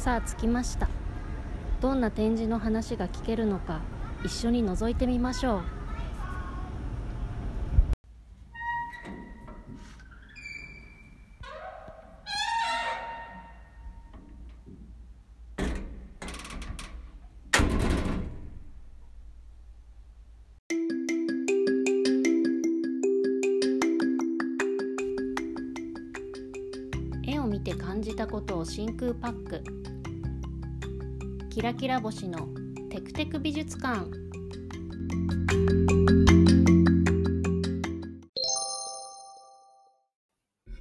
さあ着きました。どんな展示の話が聞けるのか一緒に覗いてみましょう。絵を見て感じたことを真空パック。キラキラ星のテクテク美術館。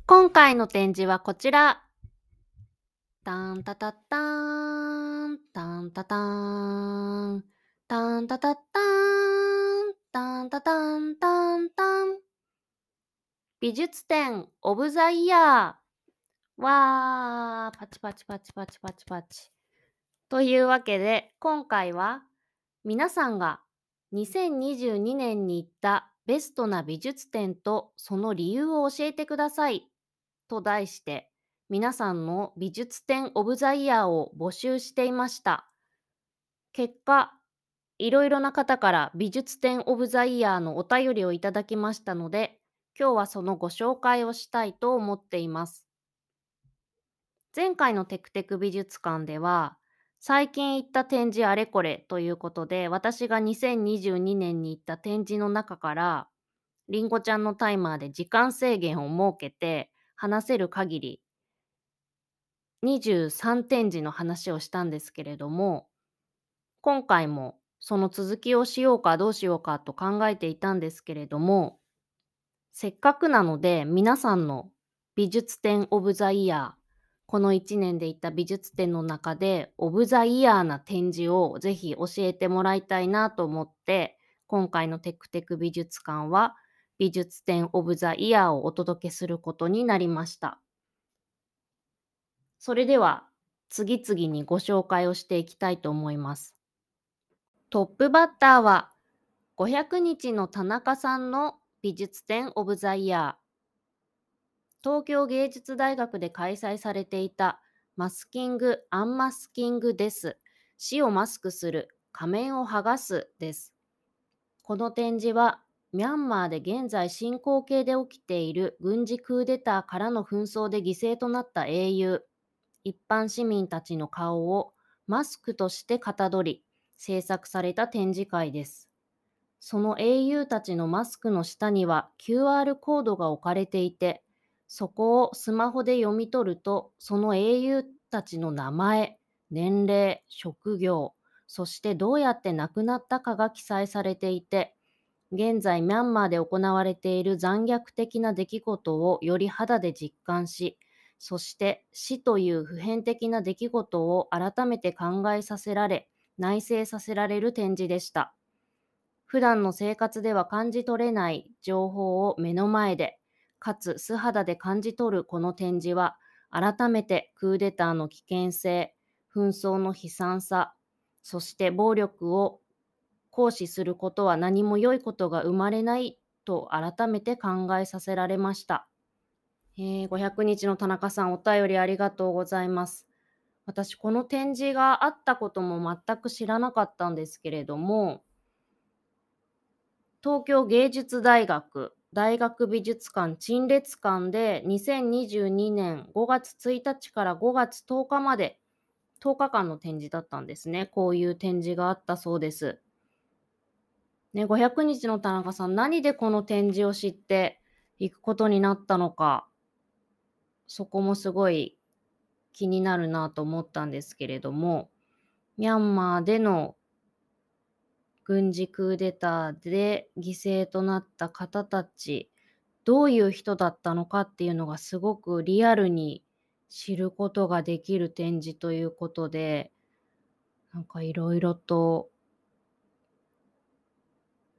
今回の展示はこちら。タンタタッタンタンタタン。タンタタッタンタンタタンタンタン。美術展オブザイヤー。わーパチパチパチパチパチパチ。というわけで今回は皆さんが2022年に行ったベストな美術展とその理由を教えてくださいと題して皆さんの美術展オブザイヤーを募集していました。結果いろいろな方から美術展オブザイヤーのお便りをいただきましたので今日はそのご紹介をしたいと思っています。前回のテクテク美術館では最近行った展示あれこれということで私が2022年に行った展示の中からりんごちゃんのタイマーで時間制限を設けて話せる限り23展示の話をしたんですけれども今回もその続きをしようかどうしようかと考えていたんですけれどもせっかくなので皆さんの美術展オブザイヤーこの1年で行った美術展の中でオブザイヤーな展示をぜひ教えてもらいたいなと思って今回のテクテク美術館は美術展オブザイヤーをお届けすることになりました。それでは次々にご紹介をしていきたいと思います。トップバッターは500日の田中さんの美術展オブザイヤー。東京芸術大学で開催されていたマスキング・アンマスキングです。死をマスクする、仮面を剥がすです。この展示はミャンマーで現在進行形で起きている軍事クーデターからの紛争で犠牲となった英雄、一般市民たちの顔をマスクとしてかたどり、制作された展示会です。その英雄たちのマスクの下には QR コードが置かれていて、そこをスマホで読み取ると、その英雄たちの名前、年齢、職業、そしてどうやって亡くなったかが記載されていて、現在ミャンマーで行われている残虐的な出来事をより肌で実感し、そして死という普遍的な出来事を改めて考えさせられ、内省させられる展示でした。普段の生活では感じ取れない情報を目の前で、かつ素肌で感じ取るこの展示は、改めてクーデターの危険性、紛争の悲惨さ、そして暴力を行使することは何も良いことが生まれないと改めて考えさせられました。えー500日の田中さん、お便りありがとうございます。私、この展示があったことも全く知らなかったんですけれども、東京芸術大学大学美術館陳列館で2022年5月1日から5月10日まで10日間の展示だったんですね。こういう展示があったそうです。ね、500日の田中さん、何でこの展示を知っていくことになったのか、そこもすごい気になるなと思ったんですけれども、ミャンマーでの軍事クーデターで犠牲となった方たち、どういう人だったのかっていうのがすごくリアルに知ることができる展示ということで、なんかいろいろと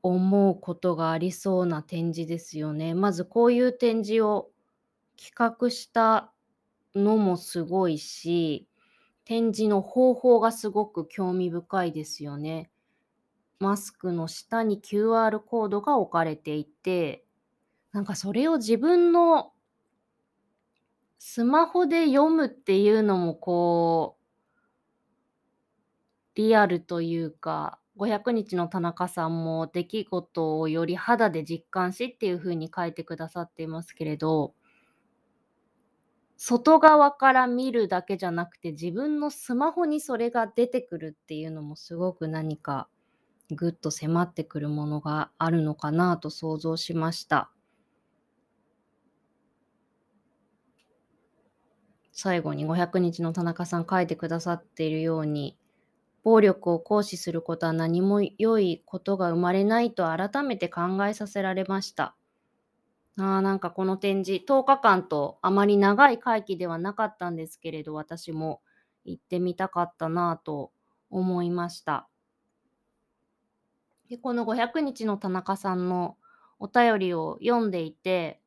思うことがありそうな展示ですよね。まずこういう展示を企画したのもすごいし、展示の方法がすごく興味深いですよね。マスクの下に QR コードが置かれていて、なんかそれを自分のスマホで読むっていうのもこうリアルというか、500日の田中さんも出来事をより肌で実感しっていう風に書いてくださっていますけれど外側から見るだけじゃなくて、自分のスマホにそれが出てくるっていうのもすごく何かぐっと迫ってくるものがあるのかなと想像しました。最後に500日の田中さん書いてくださっているように、暴力を行使することは何も良いことが生まれないと改めて考えさせられました。あ、なんかこの展示、10日間とあまり長い会期ではなかったんですけれど、私も行ってみたかったなと思いました。で、この500日の田中さんのお便りを読んでいて、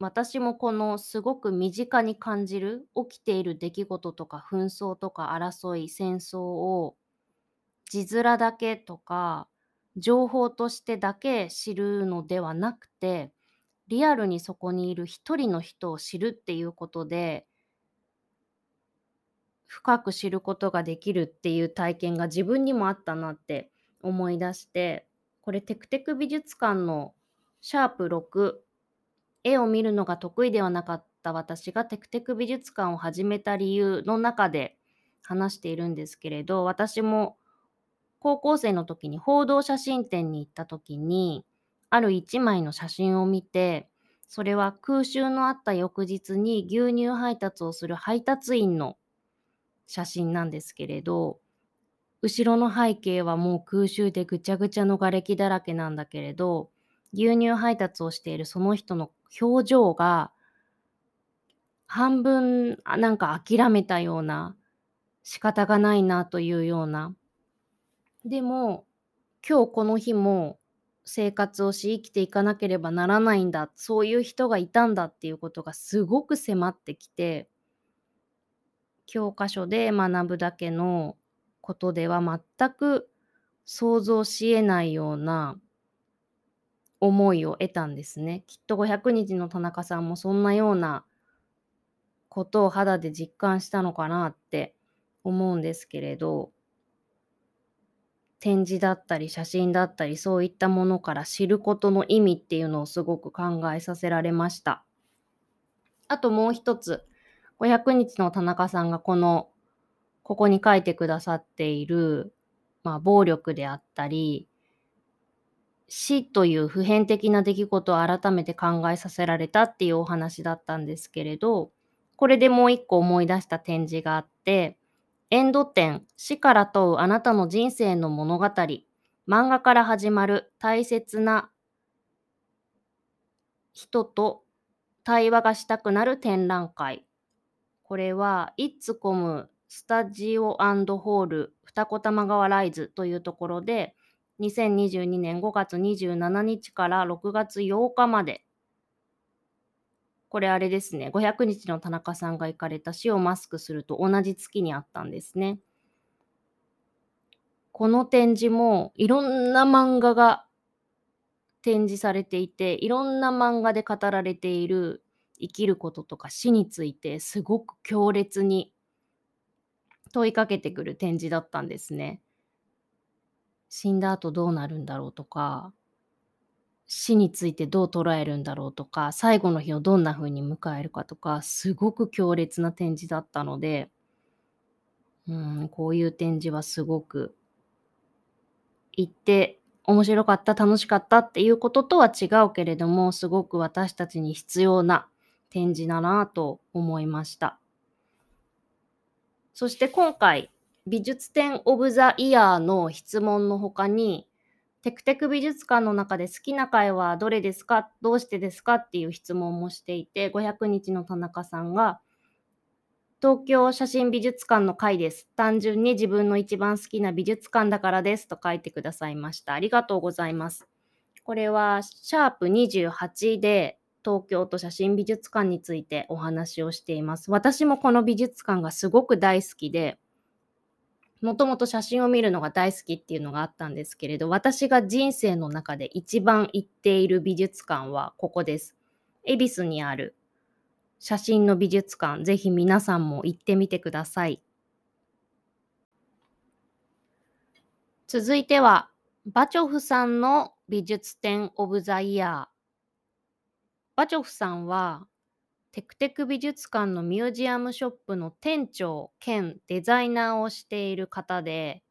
私もこのすごく身近に感じる起きている出来事とか紛争とか争い戦争を字面だけとか情報としてだけ知るのではなくてリアルにそこにいる一人の人を知るっていうことで深く知ることができるっていう体験が自分にもあったなって思い出してこれテクテク美術館のシャープ6絵を見るのが得意ではなかった私がテクテク美術館を始めた理由の中で話しているんですけれど私も高校生の時に報道写真展に行った時にある一枚の写真を見てそれは空襲のあった翌日に牛乳配達をする配達員の写真なんですけれど後ろの背景はもう空襲でぐちゃぐちゃの瓦礫だらけなんだけれど牛乳配達をしているその人の表情が半分なんか諦めたような仕方がないなというような。でも今日この日も生活をし生きていかなければならないんだそういう人がいたんだっていうことがすごく迫ってきて教科書で学ぶだけのことでは全く想像しえないような思いを得たんですね。きっと500日の田中さんもそんなようなことを肌で実感したのかなって思うんですけれど展示だったり写真だったりそういったものから知ることの意味っていうのをすごく考えさせられました。あともう一つ500日の田中さんがこのここに書いてくださっている、まあ、暴力であったり死という普遍的な出来事を改めて考えさせられたっていうお話だったんですけれど、これでもう一個思い出した展示があって、エンド展、死から問うあなたの人生の物語、漫画から始まる大切な人と対話がしたくなる展覧会。これは、イッツコムスタジオホール二子玉川ライズというところで、2022年5月27日から6月8日まで。これあれですね。500日の田中さんが行かれた死をマスクすると同じ月にあったんですね。この展示もいろんな漫画が展示されていて、いろんな漫画で語られている生きることとか死についてすごく強烈に問いかけてくる展示だったんですね。死んだ後どうなるんだろうとか、死についてどう捉えるんだろうとか、最後の日をどんな風に迎えるかとか、すごく強烈な展示だったので、うん、こういう展示はすごく行って面白かった、楽しかったっていうこととは違うけれども、すごく私たちに必要な展示だなと思いました。そして今回、美術展オブザイヤーの質問の他に、テクテク美術館の中で好きな回はどれですかどうしてですかっていう質問もしていて、500日の田中さんが、東京写真美術館の会です。単純に自分の一番好きな美術館だからですと書いてくださいました。ありがとうございます。これはシャープ28で東京都写真美術館についてお話をしています。私もこの美術館がすごく大好きで、もともと写真を見るのが大好きっていうのがあったんですけれど、私が人生の中で一番行っている美術館はここです。恵比寿にある写真の美術館、ぜひ皆さんも行ってみてください。続いては、バチョフさんの美術展オブザイヤー。バチョフさんは、テクテク美術館のミュージアムショップの店長兼デザイナーをしている方で、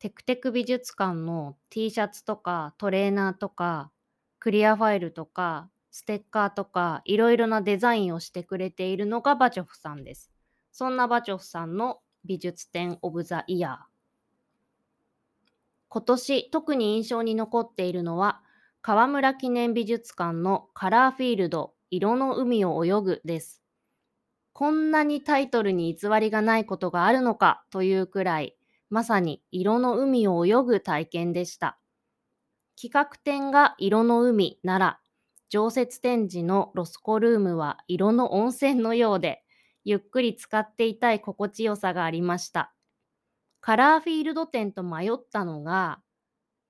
テクテク美術館の T シャツとかトレーナーとかクリアファイルとかステッカーとかいろいろなデザインをしてくれているのがバチョフさんです。そんなバチョフさんの美術展オブザイヤー。今年特に印象に残っているのは河村記念美術館のカラーフィールド色の海を泳ぐです。こんなにタイトルに偽りがないことがあるのかというくらいまさに色の海を泳ぐ体験でした。企画展が色の海なら常設展示のロスコルームは色の温泉のようで、ゆっくり使っていたい心地よさがありました。カラーフィールド展と迷ったのが、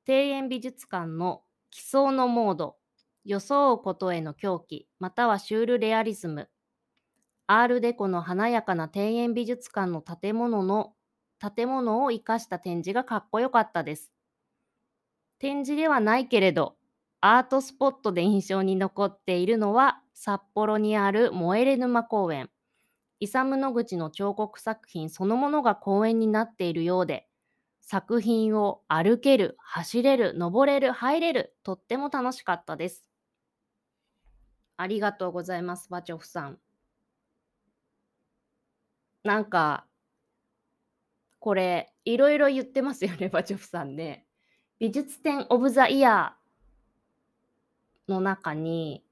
庭園美術館の奇想のモード、装うことへの狂気、またはシュールレアリズム、アールデコの華やかな庭園美術館の建物の建物を生かした展示がかっこよかったです。展示ではないけれど、アートスポットで印象に残っているのは札幌にあるモエレ沼公園。イサム・ノグチの彫刻作品そのものが公園になっているようで、作品を歩ける、走れる、登れる、入れる、とっても楽しかったです。ありがとうございます、バチョフさん。なんか、これ、いろいろ言ってますよね、バチョフさんね。美術展オブザイヤーの中に、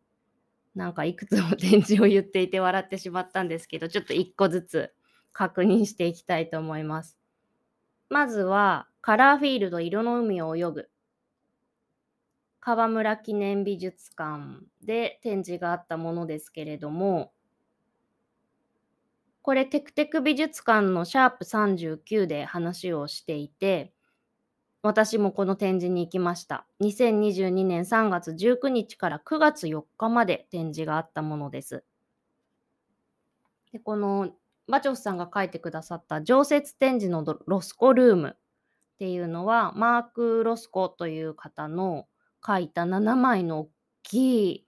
なんかいくつも展示を言っていて笑ってしまったんですけど、ちょっと一個ずつ確認していきたいと思います。まずは、カラーフィールド色の海を泳ぐ。河村記念美術館で展示があったものですけれども、これテクテク美術館のシャープ39で話をしていて、私もこの展示に行きました。2022年3月19日から9月4日まで展示があったものです。でこのバチョフさんが書いてくださった常設展示のロスコルームっていうのはマーク・ロスコという方の描いた7枚の大きい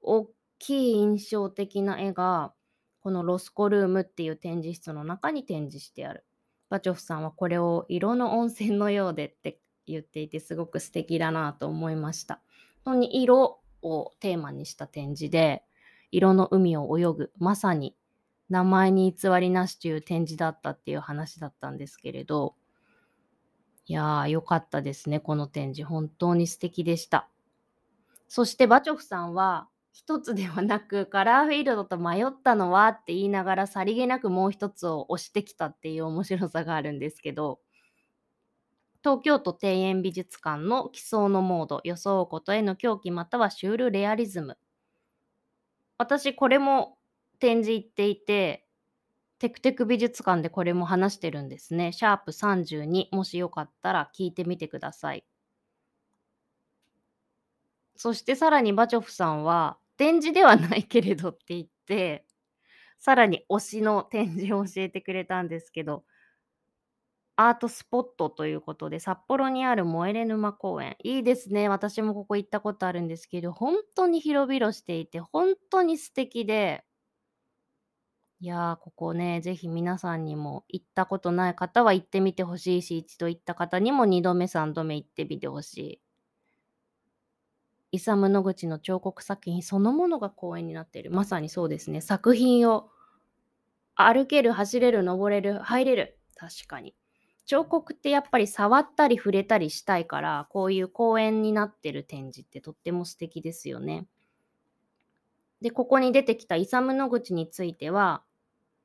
大きい印象的な絵がこのロスコルームっていう展示室の中に展示してある。バチョフさんはこれを色の温泉のようでって言っていてすごく素敵だなと思いました。本当に色をテーマにした展示で色の海を泳ぐまさに名前に偽りなしという展示だったっていう話だったんですけれど。いやー良かったですねこの展示。本当に素敵でした。そしてバチョフさんは一つではなくカラーフィールドと迷ったのはって言いながらさりげなくもう一つを押してきたっていう面白さがあるんですけど。東京都庭園美術館の奇想のモード装うことへの狂気またはシュールレアリズム。私これも展示行っていてテクテク美術館でこれも話してるんですねシャープ32もしよかったら聞いてみてくださいそしてさらにバチョフさんは展示ではないけれどって言って、さらに推しの展示を教えてくれたんですけど、アートスポットということで、札幌にあるモエレ沼公園。いいですね。私もここ行ったことあるんですけど、本当に広々していて、本当に素敵で、いやー、ここね、ぜひ皆さんにも行ったことない方は行ってみてほしいし、一度行った方にも2度目、3度目行ってみてほしい。イサム・ノグチの彫刻作品そのものが公園になっている。まさにそうですね。作品を歩ける、走れる、登れる、入れる。確かに。彫刻ってやっぱり触ったり触れたりしたいから、こういう公園になってる展示ってとっても素敵ですよね。で、ここに出てきたイサム・ノグチについては、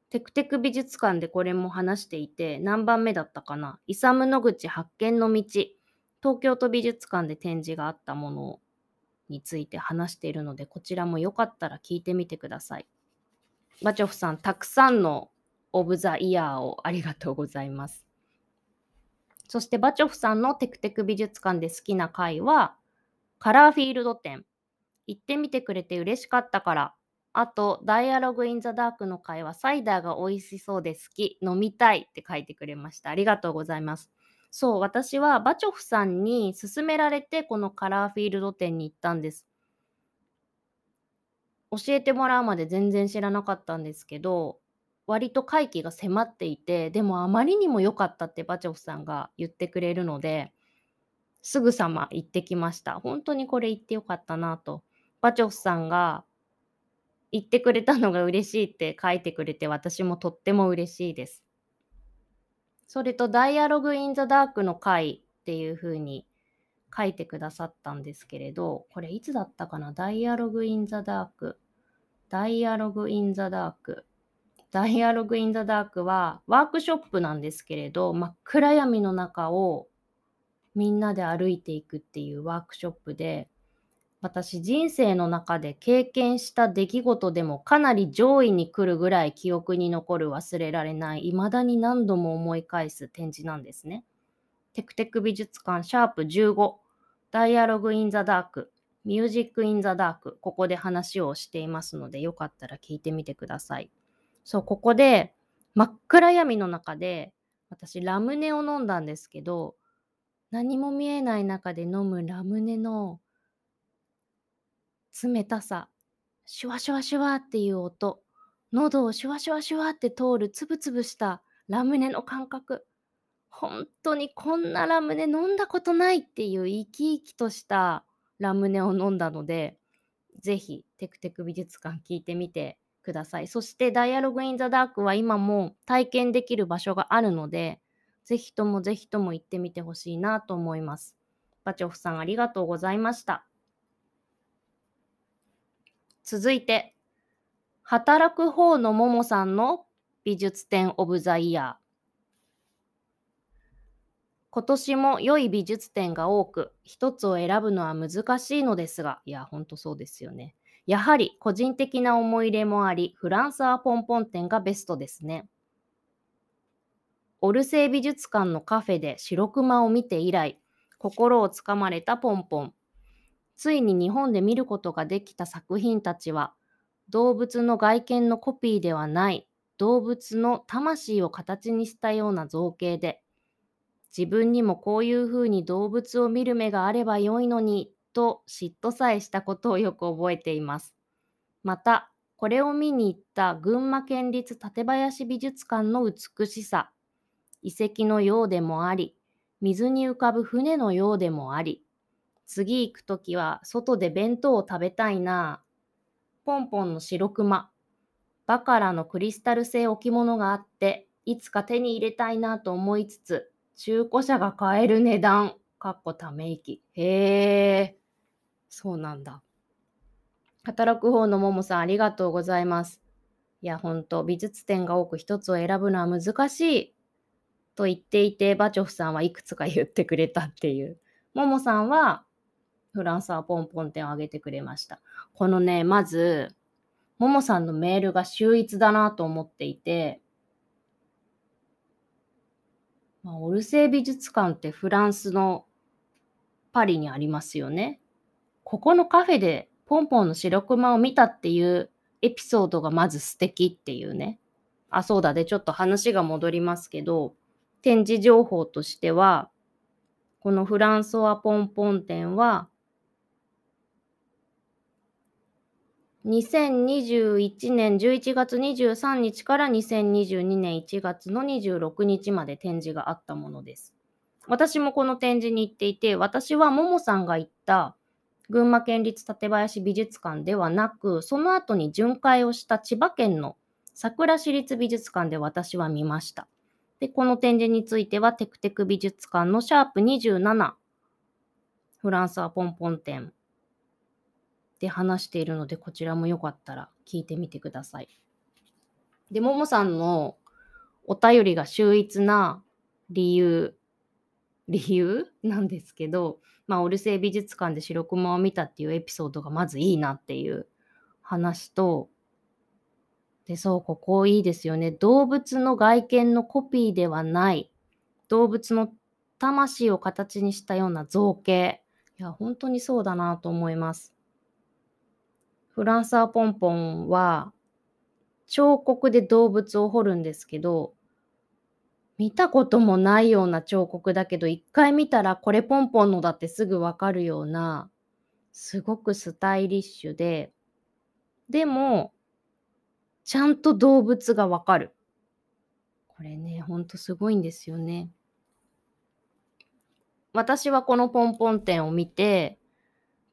テクテク美術館でこれも話していて、何番目だったかな？イサム・ノグチ発見の道。東京都美術館で展示があったものについて話しているので、こちらもよかったら聞いてみてください。バチョフさん、たくさんのオブ・ザ・イヤーをありがとうございます。そしてバチョフさんのテクテク美術館で好きな回は、カラーフィールド展。行ってみてくれて嬉しかったから。あと、ダイアログ・イン・ザ・ダークの回はサイダーが美味しそうで好き、飲みたいって書いてくれました。ありがとうございます。そう、私はバチョフさんに勧められてこのカラーフィールド店に行ったんです。教えてもらうまで全然知らなかったんですけど、割と会期が迫っていて、でもあまりにも良かったってバチョフさんが言ってくれるので、すぐさま行ってきました。本当にこれ行ってよかったなと。バチョフさんが言ってくれたのが嬉しいって書いてくれて、私もとっても嬉しいです。それと、ダイアログ・イン・ザ・ダークの回っていう風に書いてくださったんですけれど、これいつだったかな？ダイアログ・イン・ザ・ダーク。ダイアログ・イン・ザ・ダーク。ダイアログ・イン・ザ・ダークはワークショップなんですけれど、真っ暗闇の中をみんなで歩いていくっていうワークショップで、私人生の中で経験した出来事でもかなり上位に来るぐらい記憶に残る忘れられない未だに何度も思い返す展示なんですね。テクテク美術館シャープ15ダイアログインザダークミュージックインザダークここで話をしていますのでよかったら聞いてみてください。そうここで真っ暗闇の中で私ラムネを飲んだんですけど何も見えない中で飲むラムネの冷たさ、シュワシュワシュワっていう音、喉をシュワシュワシュワって通るつぶつぶしたラムネの感覚。本当にこんなラムネ飲んだことないっていう生き生きとしたラムネを飲んだので、ぜひテクテク美術館聞いてみてください。そしてダイアログインザダークは今も体験できる場所があるので、ぜひともぜひとも行ってみてほしいなと思います。バチョフさんありがとうございました。続いて、働く方のももさんの美術展オブザイヤー。今年も良い美術展が多く、一つを選ぶのは難しいのですが、いや、ほんとそうですよね。やはり個人的な思い入れもあり、フランスアポンポン展がベストですね。オルセイ美術館のカフェで白熊を見て以来、心をつかまれたポンポン。ついに日本で見ることができた作品たちは、動物の外見のコピーではない動物の魂を形にしたような造形で、自分にもこういうふうに動物を見る目があればよいのに、と嫉妬さえしたことをよく覚えています。また、これを見に行った群馬県立館林美術館の美しさ、遺跡のようでもあり、水に浮かぶ船のようでもあり、次行くときは外で弁当を食べたいな。ポンポンの白熊。バカラのクリスタル製置物があって、いつか手に入れたいなと思いつつ、中古車が買える値段。かっこため息。へえ、そうなんだ。働く方のももさんありがとうございます。いや、ほんと、美術展が多く一つを選ぶのは難しいと言っていて、バチョフさんはいくつか言ってくれたっていう。ももさんは、フランスはポンポン点を挙げてくれました。このね、まず、ももさんのメールが秀逸だなと思っていて、まあ、オルセー美術館ってフランスのパリにありますよね。ここのカフェでポンポンの白熊を見たっていうエピソードがまず素敵っていうね。あ、そうだで、ちょっと話が戻りますけど、展示情報としては、このフランソワポンポン展は、2021年11月23日から2022年1月の26日まで展示があったものです。私もこの展示に行っていて、私はももさんが行った群馬県立館林美術館ではなく、その後に巡回をした千葉県の桜市立美術館で私は見ました。で、この展示についてはテクテク美術館のシャープ27、フランスはポンポン展で話しているので、こちらもよかったら聞いてみてください。で、ももさんのお便りが秀逸な理由、理由？なんですけど、まあ、オルセイ美術館で白熊を見たっていうエピソードがまずいいなっていう話と、で、そう、ここいいですよね。動物の外見のコピーではない、動物の魂を形にしたような造形。いや、本当にそうだなと思います。フランサーポンポンは、彫刻で動物を彫るんですけど、見たこともないような彫刻だけど、一回見たらこれポンポンのだってすぐわかるような、すごくスタイリッシュで、でも、ちゃんと動物がわかる。これね、ほんとすごいんですよね。私はこのポンポン展を見て、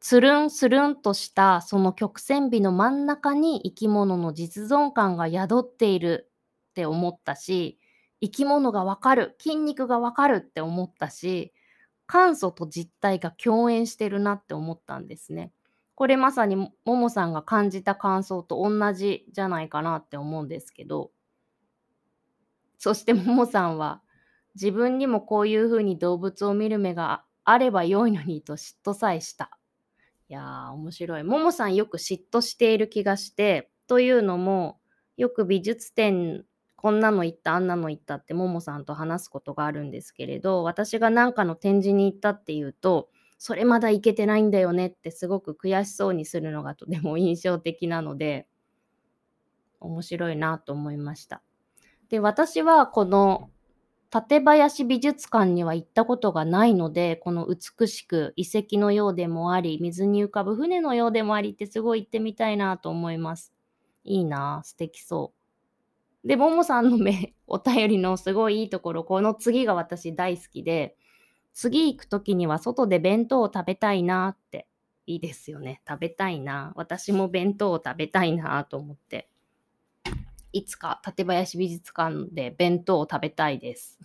つるんするんとしたその曲線美の真ん中に生き物の実存感が宿っているって思ったし、生き物がわかる、筋肉がわかるって思ったし、簡素と実体が共演してるなって思ったんですね。これまさにももさんが感じた感想と同じじゃないかなって思うんですけど、そしてももさんは自分にもこういうふうに動物を見る目があれば良いのにと嫉妬さえした。いやー、面白い。ももさんよく嫉妬している気がして、というのも、よく美術展、こんなの行った、あんなの行ったってももさんと話すことがあるんですけれど、私が何かの展示に行ったっていうと、それまだ行けてないんだよねってすごく悔しそうにするのがとても印象的なので、面白いなと思いました。で、私はこの館林美術館には行ったことがないので、この美しく遺跡のようでもあり、水に浮かぶ船のようでもありってすごい行ってみたいなと思います。いいな素敵そう。で、ももさんの目、お便りのすごいいいところ、この次が私大好きで、次行く時には外で弁当を食べたいなって。いいですよね。食べたいな。私も弁当を食べたいなと思って。いつか館林美術館で弁当を食べたいです。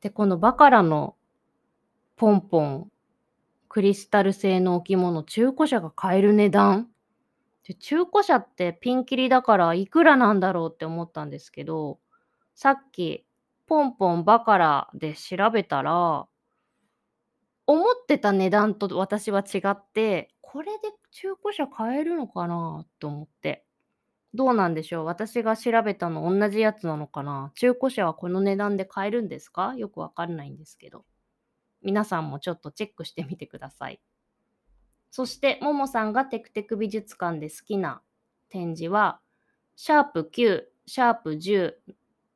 で、このバカラのポンポン、クリスタル製の置物、中古車が買える値段で中古車ってピンキリだからいくらなんだろうって思ったんですけど、さっきポンポンバカラで調べたら、思ってた値段と私は違って、これで中古車買えるのかなと思って。どうなんでしょう？私が調べたの同じやつなのかな？中古車はこの値段で買えるんですか？よくわかんないんですけど。皆さんもちょっとチェックしてみてください。そして、ももさんがテクテク美術館で好きな展示は、シャープ9、シャープ10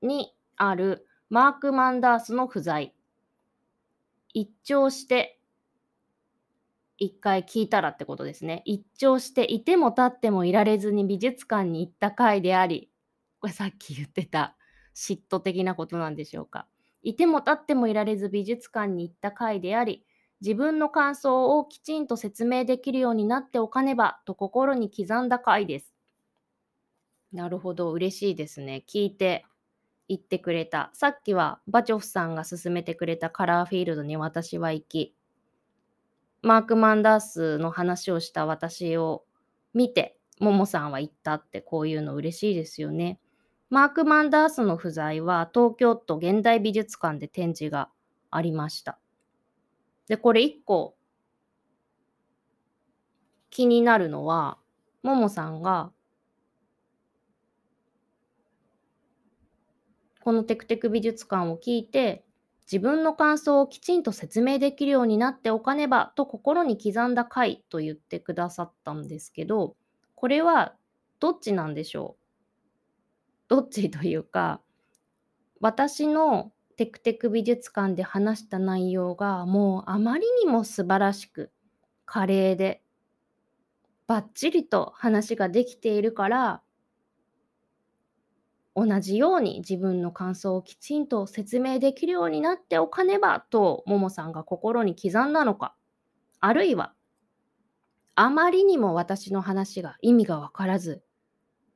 にあるマーク・マンダースの不在。一聴して、一回聞いたらってことですね。一聴していても立ってもいられずに美術館に行った回であり、これさっき言ってた嫉妬的なことなんでしょうか。いても立ってもいられず美術館に行った回であり、自分の感想をきちんと説明できるようになっておかねばと心に刻んだ回です。なるほど、嬉しいですね。聞いて言ってくれた。さっきはバチョフさんが勧めてくれたカラーフィールドに私は行き、マーク・マンダースの話をした私を見て、ももさんは言ったってこういうの嬉しいですよね。マーク・マンダースの不在は東京都現代美術館で展示がありました。で、これ一個気になるのは、ももさんがこのテクテク美術館を聞いて、自分の感想をきちんと説明できるようになっておかねばと心に刻んだ回と言ってくださったんですけど、これはどっちなんでしょう？どっちというか、私のテクテク美術館で話した内容がもうあまりにも素晴らしく、華麗で、バッチリと話ができているから、同じように自分の感想をきちんと説明できるようになっておかねばとももさんが心に刻んだのか。あるいはあまりにも私の話が意味がわからず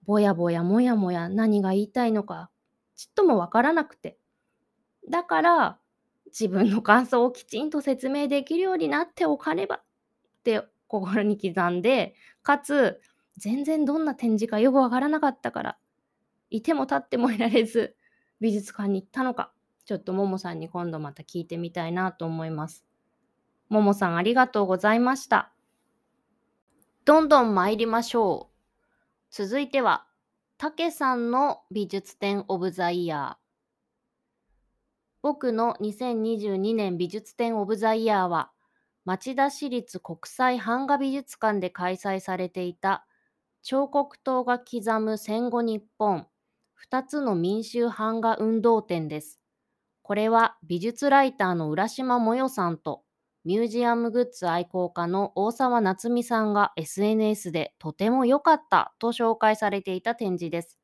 ぼやぼやもやもや何が言いたいのかちっともわからなくて。だから自分の感想をきちんと説明できるようになっておかねばって心に刻んでかつ全然どんな展示かよくわからなかったからいても立ってもいられず 美術館に行ったのかちょっとももさんに今度また聞いてみたいなと思います。ももさんありがとうございました。どんどん参りましょう。続いては、たけさんの美術展オブザイヤー。僕の2022年美術展オブザイヤーは、町田市立国際版画美術館で開催されていた彫刻刀が刻む戦後日本2つの民衆版画運動展です。これは美術ライターの浦島もよさんとミュージアムグッズ愛好家の大沢夏美さんが SNS でとても良かったと紹介されていた展示です。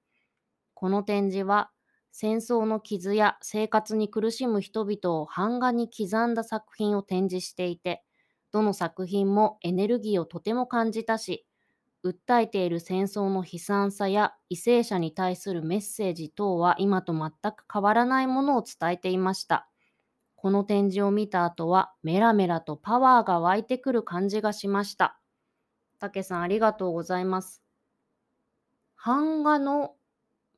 この展示は戦争の傷や生活に苦しむ人々を版画に刻んだ作品を展示していて、どの作品もエネルギーをとても感じたし、訴えている戦争の悲惨さや為政者に対するメッセージ等は今と全く変わらないものを伝えていました。この展示を見た後はメラメラとパワーが湧いてくる感じがしました。たけさんありがとうございます。版画の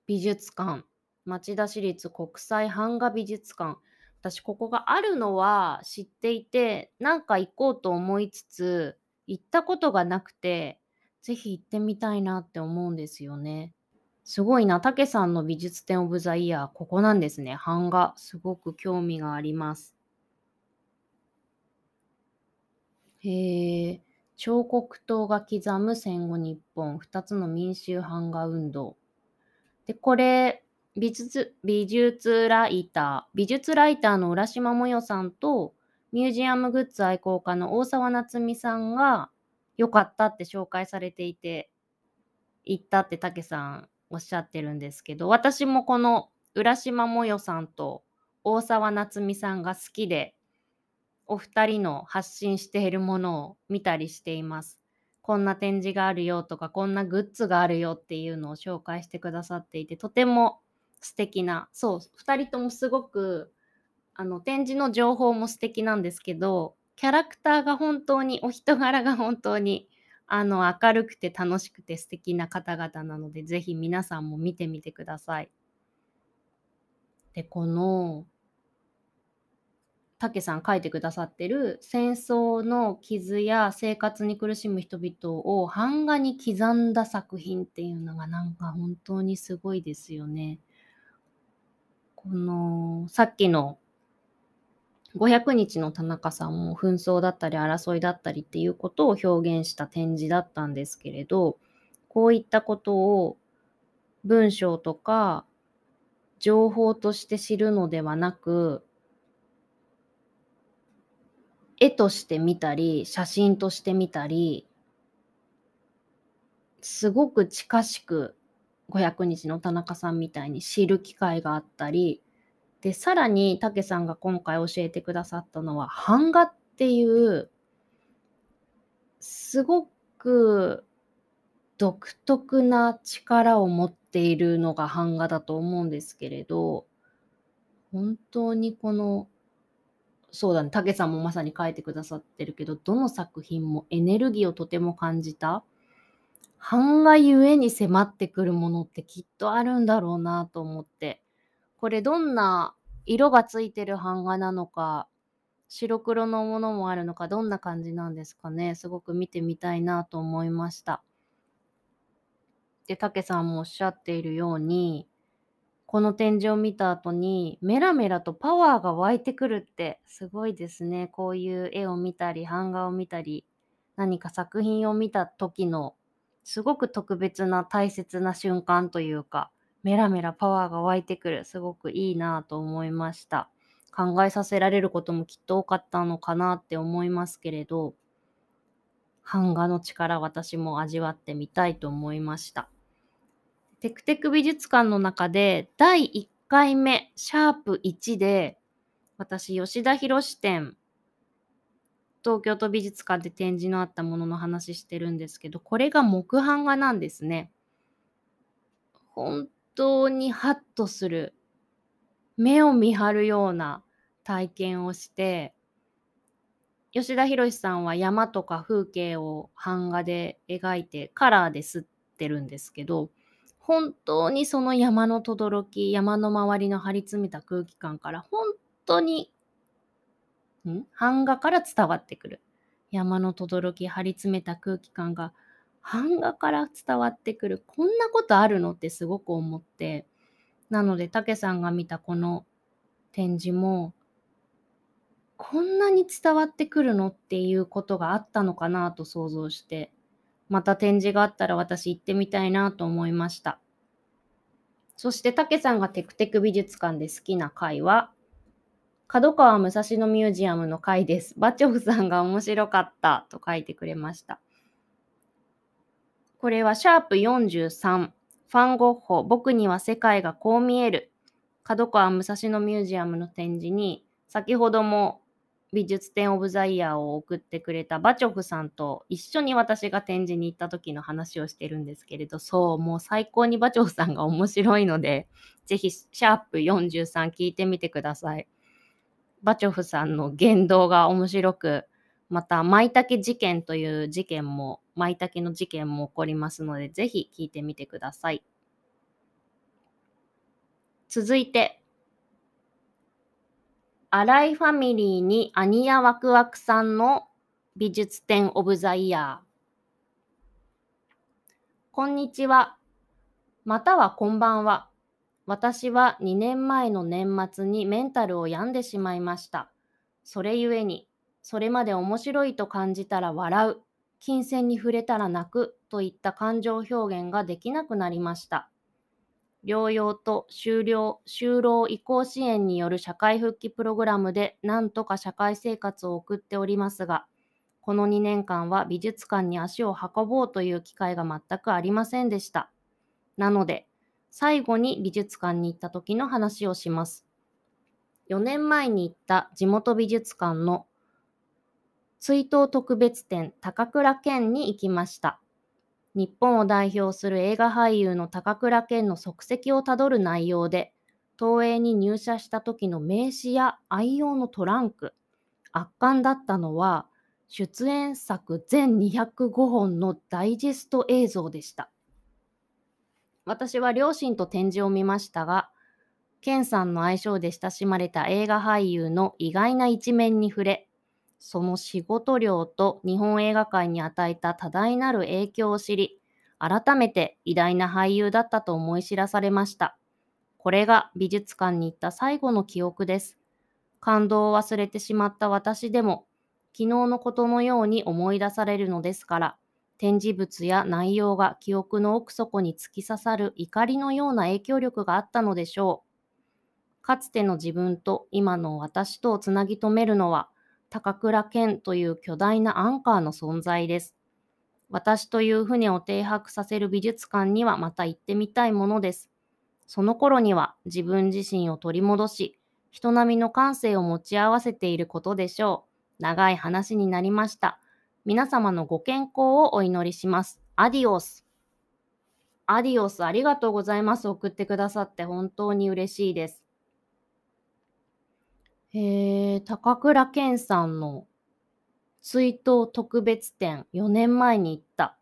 美術館、町田市立国際版画美術館。私ここがあるのは知っていて、なんか行こうと思いつつ、行ったことがなくて、ぜひ行ってみたいなって思うんですよね。すごいな。たけさんの美術展オブザイヤー、ここなんですね。版画。すごく興味があります。へえ。彫刻刀が刻む戦後日本、2つの民衆版画運動。で、これ、美術、美術ライター、美術ライターの浦島もよさんと、ミュージアムグッズ愛好家の大沢夏美さんが、良かったって紹介されていて、行ったってたけさんおっしゃってるんですけど、私もこの浦島もよさんと大沢夏美さんが好きで、お二人の発信しているものを見たりしています。こんな展示があるよとか、こんなグッズがあるよっていうのを紹介してくださっていて、とても素敵な、そう、二人ともすごく、あの、展示の情報も素敵なんですけど、キャラクターが本当に、お人柄が本当にあの、明るくて楽しくて素敵な方々なので、ぜひ皆さんも見てみてください。で、この、たけさん書いてくださってる戦争の傷や生活に苦しむ人々を版画に刻んだ作品っていうのがなんか本当にすごいですよね。このさっきの500日の田中さんも紛争だったり争いだったりっていうことを表現した展示だったんですけれど、こういったことを文章とか情報として知るのではなく、絵として見たり、写真として見たり、すごく近しく500日の田中さんみたいに知る機会があったり、で、さらに、たけさんが今回教えてくださったのは、版画っていう、すごく独特な力を持っているのが版画だと思うんですけれど、本当にこの、そうだね、たけさんもまさに書いてくださってるけど、どの作品もエネルギーをとても感じた。版画ゆえに迫ってくるものってきっとあるんだろうなと思って。これどんな色がついてる版画なのか、白黒のものもあるのか、どんな感じなんですかね。すごく見てみたいなと思いました。で、たけさんもおっしゃっているように、この展示を見た後にメラメラとパワーが湧いてくるってすごいですね。こういう絵を見たり、版画を見たり、何か作品を見た時のすごく特別な大切な瞬間というか、メラメラパワーが湧いてくる。すごくいいなと思いました。考えさせられることもきっと多かったのかなって思いますけれど、版画の力私も味わってみたいと思いました。テクテク美術館の中で第1回目、シャープ1で、私、吉田博展、東京都美術館で展示のあったものの話してるんですけど、これが木版画なんですね。本当にハッとする、目を見張るような体験をして、吉田博さんは山とか風景を版画で描いてカラーで吸ってるんですけど、本当にその山の轟、山の周りの張り詰めた空気感から本当に、ん？版画から伝わってくる。山の轟、張り詰めた空気感が版画から伝わってくる。こんなことあるのってすごく思って。なので、たけさんが見たこの展示も、こんなに伝わってくるのっていうことがあったのかなと想像して、また展示があったら私行ってみたいなと思いました。そして、たけさんがテクテク美術館で好きな回は、角川武蔵野ミュージアムの回です。バチョフさんが面白かったと書いてくれました。これはシャープ43、ファンゴッホ、僕には世界がこう見える。角川武蔵野ミュージアムの展示に、先ほども美術展オブザイヤーを送ってくれたバチョフさんと一緒に私が展示に行った時の話をしてるんですけれど、そう、もう最高にバチョフさんが面白いので、ぜひシャープ43聞いてみてください。バチョフさんの言動が面白く、また、舞茸事件という事件も、舞茸の事件も起こりますので、ぜひ聞いてみてください。続いて、新井ファミリーにアニヤワクワクさんの美術展オブザイヤー。こんにちは。またはこんばんは。私は2年前の年末にメンタルを病んでしまいました。それゆえに、それまで面白いと感じたら笑う、金銭に触れたら泣くといった感情表現ができなくなりました。療養と就労就労移行支援による社会復帰プログラムでなんとか社会生活を送っておりますが、この2年間は美術館に足を運ぼうという機会が全くありませんでした。なので、最後に美術館に行った時の話をします。4年前に行った地元美術館の追悼特別展高倉健に行きました。日本を代表する映画俳優の高倉健の足跡をたどる内容で、東映に入社した時の名刺や愛用のトランク、圧巻だったのは、出演作全205本のダイジェスト映像でした。私は両親と展示を見ましたが、健さんの愛称で親しまれた映画俳優の意外な一面に触れ、その仕事量と日本映画界に与えた多大なる影響を知り、改めて偉大な俳優だったと思い知らされました。これが美術館に行った最後の記憶です。感動を忘れてしまった私でも、昨日のことのように思い出されるのですから、展示物や内容が記憶の奥底に突き刺さる怒りのような影響力があったのでしょう。かつての自分と今の私とをつなぎ止めるのは、高倉健という巨大なアンカーの存在です。私という船を停泊させる美術館にはまた行ってみたいものです。その頃には自分自身を取り戻し、人並みの感性を持ち合わせていることでしょう。長い話になりました。皆様のご健康をお祈りします。アディオス。アディオス、ありがとうございます。送ってくださって本当に嬉しいです。へえ、高倉健さんの追悼特別展、4年前に行った。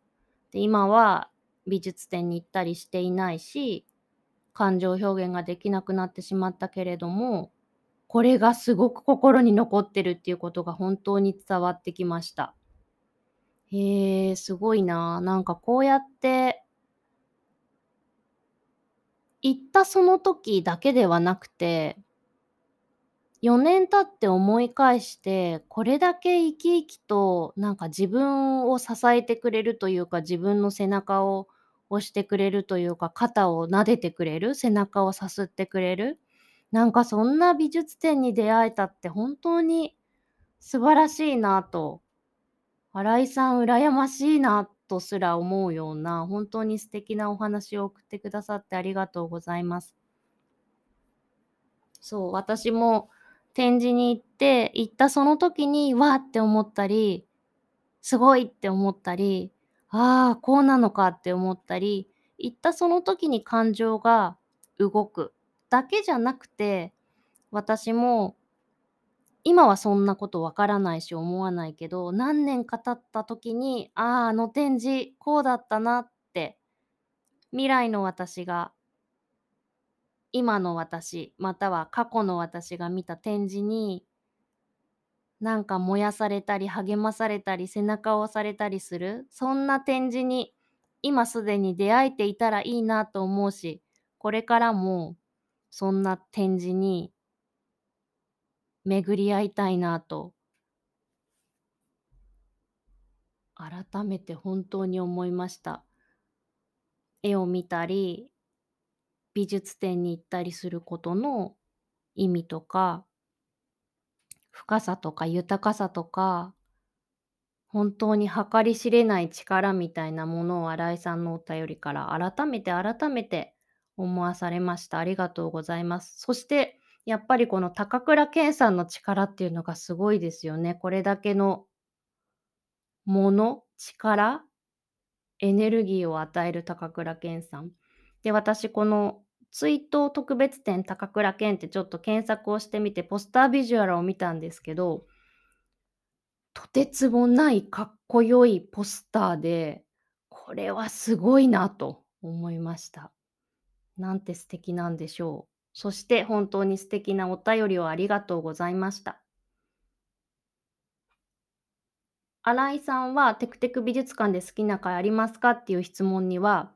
で今は美術展に行ったりしていないし、感情表現ができなくなってしまったけれども、これがすごく心に残ってるっていうことが本当に伝わってきました。へえ、すごいな。なんかこうやって行ったその時だけではなくて、4年経って思い返して、これだけ生き生きと、なんか自分を支えてくれるというか、自分の背中を押してくれるというか、肩を撫でてくれる、背中をさすってくれる。なんかそんな美術展に出会えたって本当に素晴らしいなと、新井さん羨ましいなとすら思うような、本当に素敵なお話を送ってくださってありがとうございます。そう、私も展示に行って、行ったその時に、わーって思ったり、すごいって思ったり、ああ、こうなのかって思ったり、行ったその時に感情が動くだけじゃなくて、私も今はそんなことわからないし思わないけど、何年か経った時に、ああ、あの展示こうだったなって未来の私が今の私または過去の私が見た展示になんか燃やされたり励まされたり背中を押されたりするそんな展示に今すでに出会えていたらいいなと思うしこれからもそんな展示に巡り合いたいなと改めて本当に思いました。絵を見たり美術展に行ったりすることの意味とか深さとか豊かさとか本当に計り知れない力みたいなものを新井さんのお便りから改めて改めて思わされました。ありがとうございます。そしてやっぱりこの高倉健さんの力っていうのがすごいですよね。これだけのもの、力、エネルギーを与える高倉健さん。で、私この追悼特別展高倉健ってちょっと検索をしてみてポスタービジュアルを見たんですけど、とてつもないかっこよいポスターで、これはすごいなと思いました。なんて素敵なんでしょう。そして本当に素敵なお便りをありがとうございました。新井さんはテクテク美術館で好きな回ありますかっていう質問には、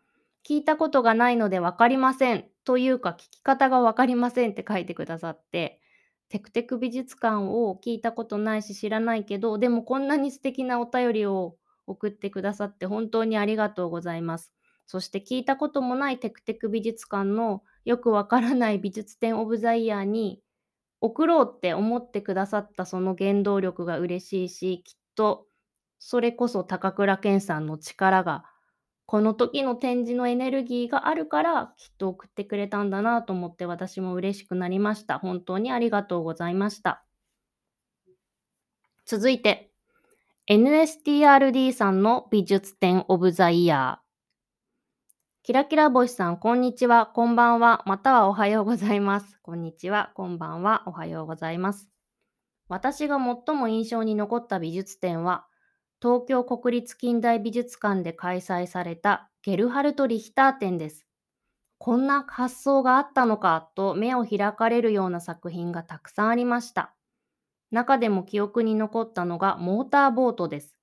聞いたことがないので分かりませんというか聞き方が分かりませんって書いてくださって、テクテク美術館を聞いたことないし知らないけど、でもこんなに素敵なお便りを送ってくださって本当にありがとうございます。そして聞いたこともないテクテク美術館のよくわからない美術展オブザイヤーに送ろうって思ってくださったその原動力が嬉しいし、きっとそれこそ高倉健さんの力がこの時の展示のエネルギーがあるからきっと送ってくれたんだなと思って私も嬉しくなりました。本当にありがとうございました。続いて、NSTRD さんの美術展オブザイヤー。キラキラ星さん、こんにちは、こんばんは、またはおはようございます。こんにちは、こんばんは、おはようございます。私が最も印象に残った美術展は、東京国立近代美術館で開催されたゲルハルト・リヒター展です。こんな発想があったのかと目を開かれるような作品がたくさんありました。中でも記憶に残ったのがモーターボートです。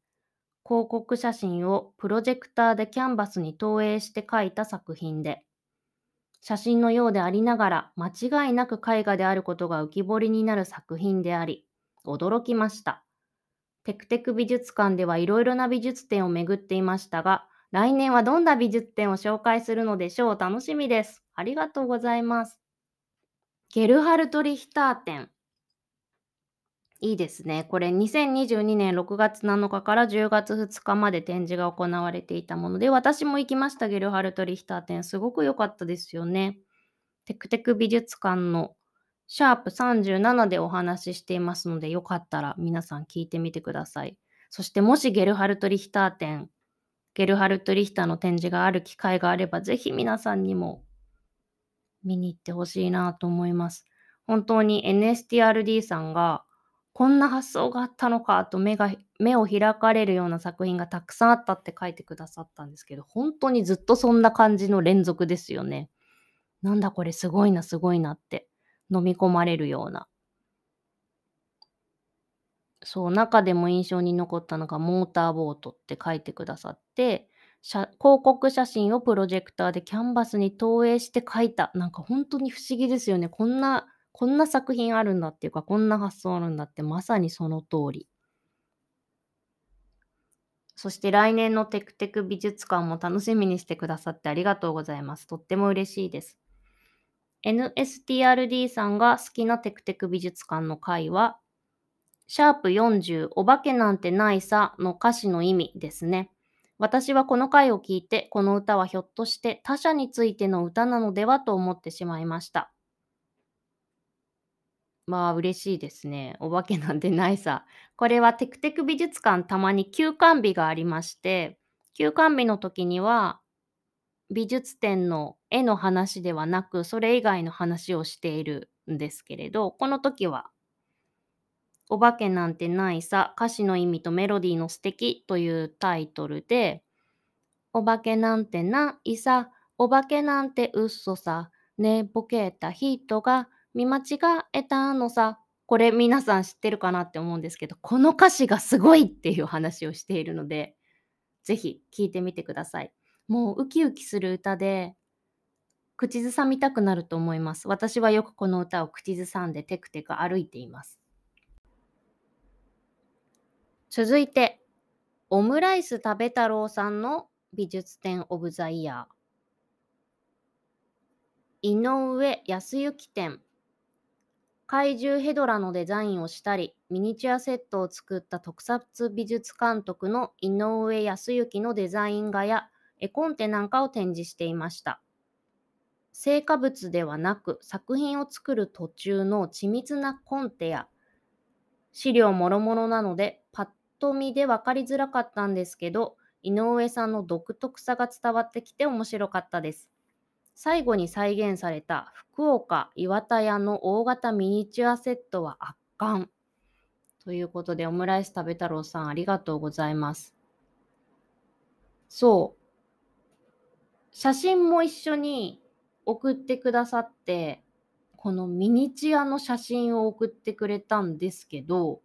広告写真をプロジェクターでキャンバスに投影して描いた作品で、写真のようでありながら間違いなく絵画であることが浮き彫りになる作品であり、驚きました。テクテク美術館ではいろいろな美術展を巡っていましたが、来年はどんな美術展を紹介するのでしょう？楽しみです。ありがとうございます。ゲルハルト・リヒター展。いいですね。これ2022年6月7日から10月2日まで展示が行われていたもので、私も行きました、ゲルハルト・リヒター展。すごく良かったですよね。テクテク美術館のシャープ37でお話ししていますので、よかったら皆さん聞いてみてください。そしてもしゲルハルト・リヒター展、ゲルハルト・リヒターの展示がある機会があれば、ぜひ皆さんにも見に行ってほしいなと思います。本当に NSTRD さんがこんな発想があったのかと目が目を開かれるような作品がたくさんあったって書いてくださったんですけど、本当にずっとそんな感じの連続ですよね。なんだこれすごいなすごいなって飲み込まれるような。そう、中でも印象に残ったのがモーターボートって書いてくださって、広告写真をプロジェクターでキャンバスに投影して描いた。なんか本当に不思議ですよね。こんな、こんな作品あるんだっていうか、こんな発想あるんだって、まさにその通り。そして来年のテクテク美術館も楽しみにしてくださってありがとうございます。とっても嬉しいです。NSTRD さんが好きなテクテク美術館の回は、シャープ40お化けなんてないさの歌詞の意味ですね。私はこの回を聞いて、この歌はひょっとして他者についての歌なのではと思ってしまいました。まあ嬉しいですね。お化けなんてないさ。これはテクテク美術館たまに休館日がありまして、休館日の時には美術展の絵の話ではなく、それ以外の話をしているんですけれど、この時は、お化けなんてないさ、歌詞の意味とメロディーの素敵というタイトルで、お化けなんてないさ、お化けなんて嘘さ。寝ぼけた人が見間違えたのさ。これ皆さん知ってるかなって思うんですけど、この歌詞がすごいっていう話をしているので、ぜひ聴いてみてください。もうウキウキする歌で、口ずさみたくなると思います。私はよくこの歌を口ずさんでテクテク歩いています。続いて、オムライス食べ太郎さんの美術展オブザイヤー。井上康之展。怪獣ヘドラのデザインをしたり、ミニチュアセットを作った特撮美術監督の井上康之のデザイン画や絵コンテなんかを展示していました。成果物ではなく作品を作る途中の緻密なコンテや資料もろもろなのでパッと見で分かりづらかったんですけど、井上さんの独特さが伝わってきて面白かったです。最後に再現された福岡岩田屋の大型ミニチュアセットは圧巻。ということで、オムライス食べ太郎さんありがとうございます。そう。写真も一緒に送ってくださって、このミニチュアの写真を送ってくれたんですけど、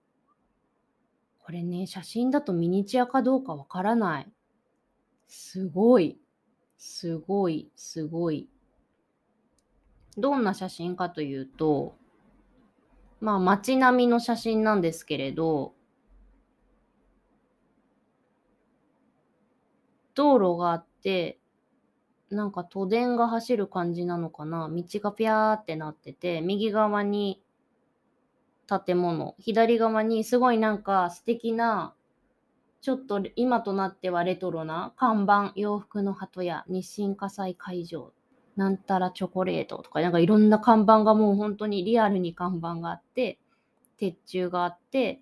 これね、写真だとミニチュアかどうかわからない。すごい。すごい、すごい。どんな写真かというと、まあ街並みの写真なんですけれど、道路があって、なんか都電が走る感じなのかな？道がぴゃーってなってて、右側に建物、左側にすごいなんか素敵な、ちょっと今となってはレトロな看板、洋服の鳩屋、日清火災会場、なんたらチョコレートとか、なんかいろんな看板がもう本当にリアルに看板があって、鉄柱があって、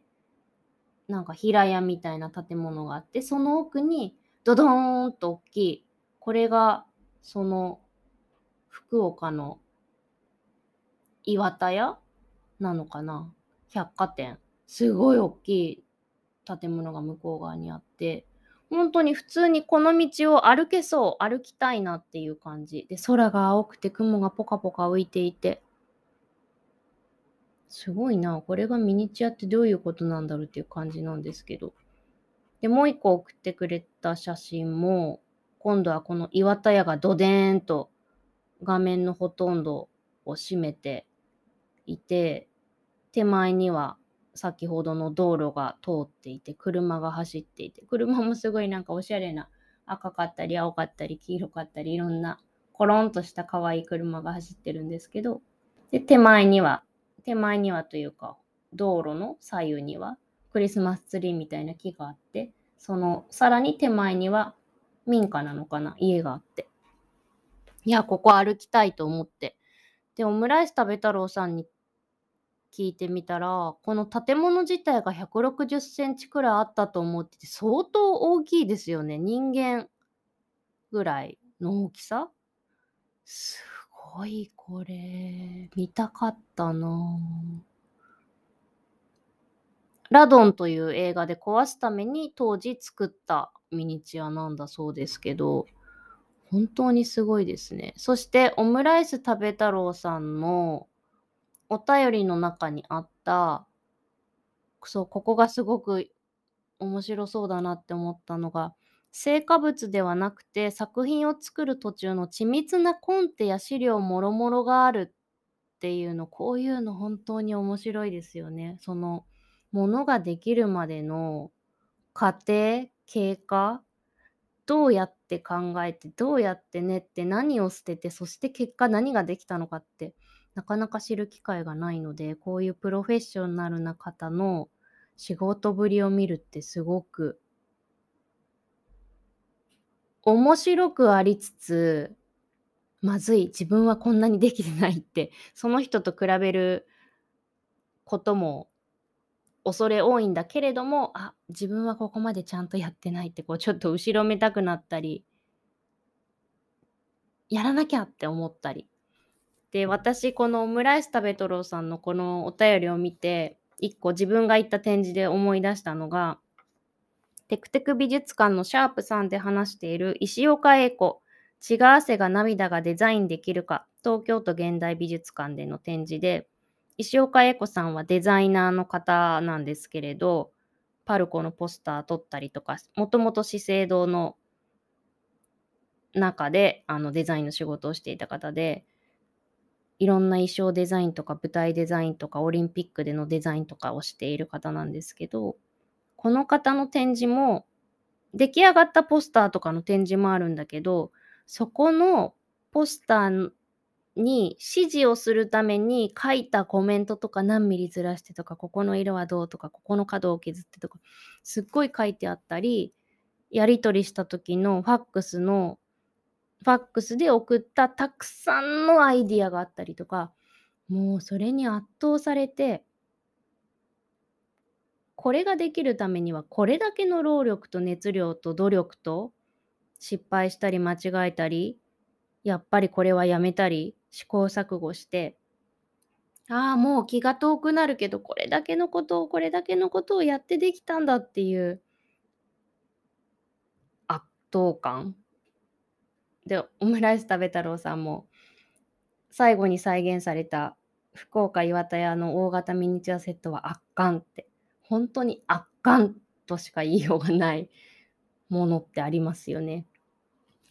なんか平屋みたいな建物があって、その奥にドドーンと大きい、これがその福岡の岩田屋なのかな？百貨店。すごい大きい建物が向こう側にあって、本当に普通にこの道を歩けそう、歩きたいなっていう感じ。で、空が青くて雲がポカポカ浮いていて、すごいな。これがミニチュアってどういうことなんだろうっていう感じなんですけど。で、もう一個送ってくれた写真も、今度はこの岩田屋がドデーンと画面のほとんどを占めていて、手前には先ほどの道路が通っていて、車が走っていて、車もすごいなんかおしゃれな赤かったり青かったり黄色かったりいろんなコロンとした可愛い車が走ってるんですけど、で、手前には、手前にはというか、道路の左右にはクリスマスツリーみたいな木があって、そのさらに手前には民家なのかな？家があって。いや、ここ歩きたいと思って。で、オムライス食べ太郎さんに聞いてみたら、この建物自体が160センチくらいあったと思ってて、相当大きいですよね。人間ぐらいの大きさ？すごい、これ。見たかったなラドンという映画で壊すために当時作ったミニチュアなんだそうですけど、本当にすごいですね。そしてオムライス食べ太郎さんのお便りの中にあった、そう、ここがすごく面白そうだなって思ったのが、成果物ではなくて作品を作る途中の緻密なコンテや資料もろもろがあるっていうの、こういうの本当に面白いですよね。その、ものができるまでの過程、経過、どうやって考えて、どうやって練って何を捨てて、そして結果何ができたのかってなかなか知る機会がないので、こういうプロフェッショナルな方の仕事ぶりを見るってすごく面白くありつつ、まずい、自分はこんなにできてないって、その人と比べることも恐れ多いんだけれども、あ、自分はここまでちゃんとやってないって、こうちょっと後ろめたくなったり、やらなきゃって思ったり。で、私、このオムライス食べとろうさんのこのお便りを見て、一個自分が行った展示で思い出したのが、テクテク美術館のシャープさんで話している石岡英子、血が汗が涙がデザインできるか東京都現代美術館での展示で石岡恵子さんはデザイナーの方なんですけれどパルコのポスター撮ったりとかもともと資生堂の中であのデザインの仕事をしていた方でいろんな衣装デザインとか舞台デザインとかオリンピックでのデザインとかをしている方なんですけどこの方の展示も出来上がったポスターとかの展示もあるんだけどそこのポスターに指示をするために書いたコメントとか何ミリずらしてとかここの色はどうとかここの角を削ってとかすっごい書いてあったりやり取りした時のファックスのファックスで送ったたくさんのアイディアがあったりとかもうそれに圧倒されてこれができるためにはこれだけの労力と熱量と努力と失敗したり間違えたりやっぱりこれはやめたり試行錯誤して。ああもう気が遠くなるけどこれだけのことをこれだけのことをやってできたんだっていう。圧倒感。でオムライス食べ太郎さんも最後に再現された福岡岩田屋の大型ミニチュアセットは圧巻って。本当に圧巻としか言いようがないものってありますよね。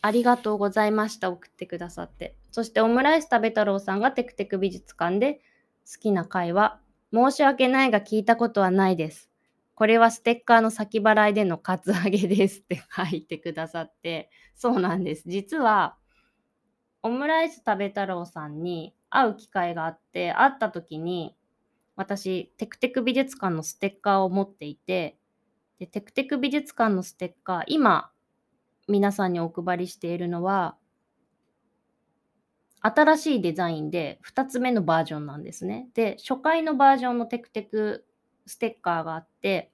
ありがとうございました。送ってくださって。そしてオムライス食べ太郎さんがテクテク美術館で好きな回は、申し訳ないが聞いたことはないです。これはステッカーの先払いでのカツアゲですって書いてくださって、そうなんです。実は、オムライス食べ太郎さんに会う機会があって、会った時に、私、テクテク美術館のステッカーを持っていて、でテクテク美術館のステッカー、今、皆さんにお配りしているのは、新しいデザインで2つ目のバージョンなんですね。で、初回のバージョンのテクテクステッカーがあって、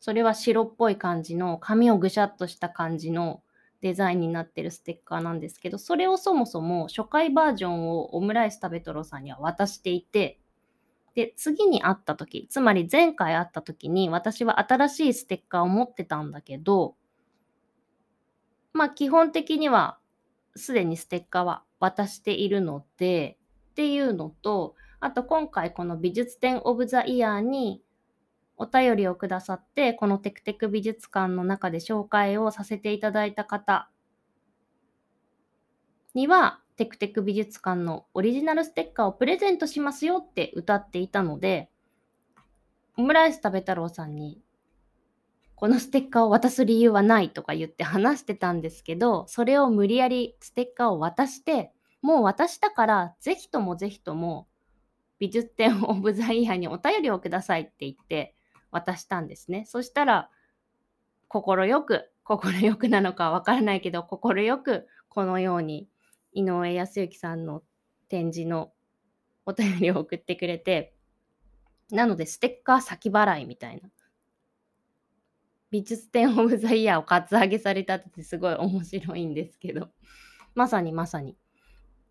それは白っぽい感じの、紙をぐしゃっとした感じのデザインになってるステッカーなんですけど、それをそもそも初回バージョンをオムライス食べ太郎さんには渡していて、で、次に会った時、つまり前回会った時に私は新しいステッカーを持ってたんだけど、まあ基本的にはすでにステッカーは渡しているので、っていうのと、あと今回この美術展オブザイヤーにお便りをくださって、このテクテク美術館の中で紹介をさせていただいた方には、テクテク美術館のオリジナルステッカーをプレゼントしますよって歌っていたので、オムライス食べ太郎さんに、このステッカーを渡す理由はないとか言って話してたんですけど、それを無理やりステッカーを渡して、もう渡したから、ぜひともぜひとも、美術展オブザイヤーにお便りをくださいって言って渡したんですね。そしたら、心よく、心よくなのかわからないけど、心よくこのように井上康之さんの展示のお便りを送ってくれて、なのでステッカー先払いみたいな。美術展オブザイヤーをカツアゲされたってすごい面白いんですけど、まさにまさに。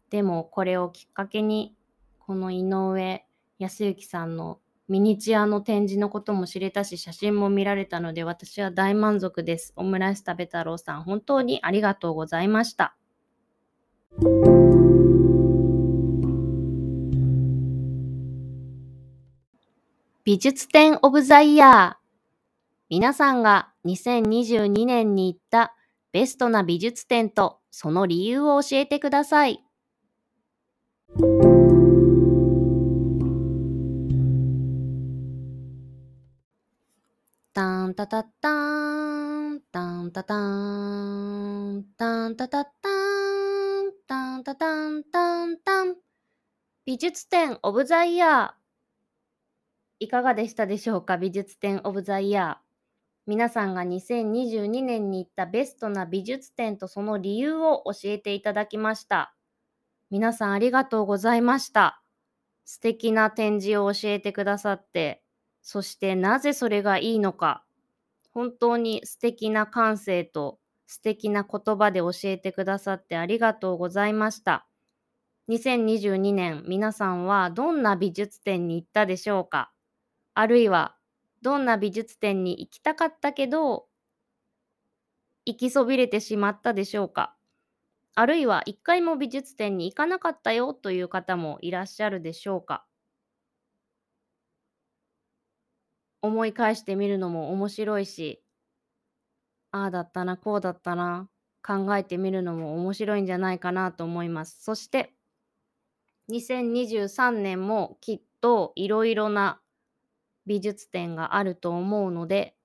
でもこれをきっかけに、この井上康之さんのミニチュアの展示のことも知れたし、写真も見られたので、私は大満足です。オムライス食べ太郎さん、本当にありがとうございました。美術展オブザイヤー。皆さんが2022年に行ったベストな美術展とその理由を教えてください。タンタタタン、タンタタン、タンタタタン、タンタタンタンタン。美術展オブザイヤー。いかがでしたでしょうか？美術展オブザイヤー。皆さんが2022年に行ったベストな美術展とその理由を教えていただきました。皆さんありがとうございました。素敵な展示を教えてくださって、そしてなぜそれがいいのか、本当に素敵な感性と素敵な言葉で教えてくださってありがとうございました。2022年皆さんはどんな美術展に行ったでしょうかあるいはどんな美術展に行きたかったけど行きそびれてしまったでしょうか？あるいは一回も美術展に行かなかったよという方もいらっしゃるでしょうか？思い返してみるのも面白いし、ああだったな、こうだったな、考えてみるのも面白いんじゃないかなと思います。そして、2023年もきっといろいろな美術展があると思うので、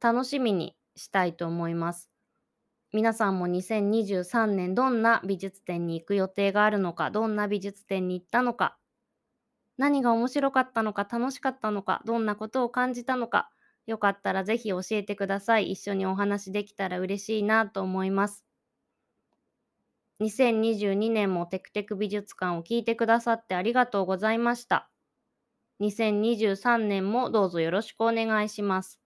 楽しみにしたいと思います。皆さんも2023年どんな美術展に行く予定があるのか、どんな美術展に行ったのか、何が面白かったのか、楽しかったのか、どんなことを感じたのか、よかったらぜひ教えてください。一緒にお話できたら嬉しいなと思います。2022年もテクテク美術館を聞いてくださってありがとうございました。2023年もどうぞよろしくお願いします。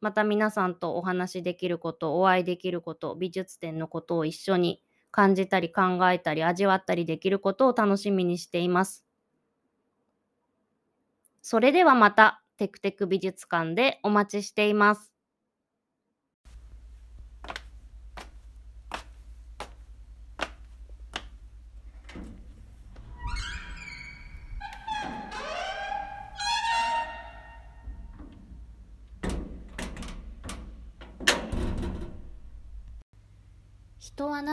また皆さんとお話しできること、お会いできること、美術展のことを一緒に感じたり考えたり味わったりできることを楽しみにしています。それではまたテクテク美術館でお待ちしています。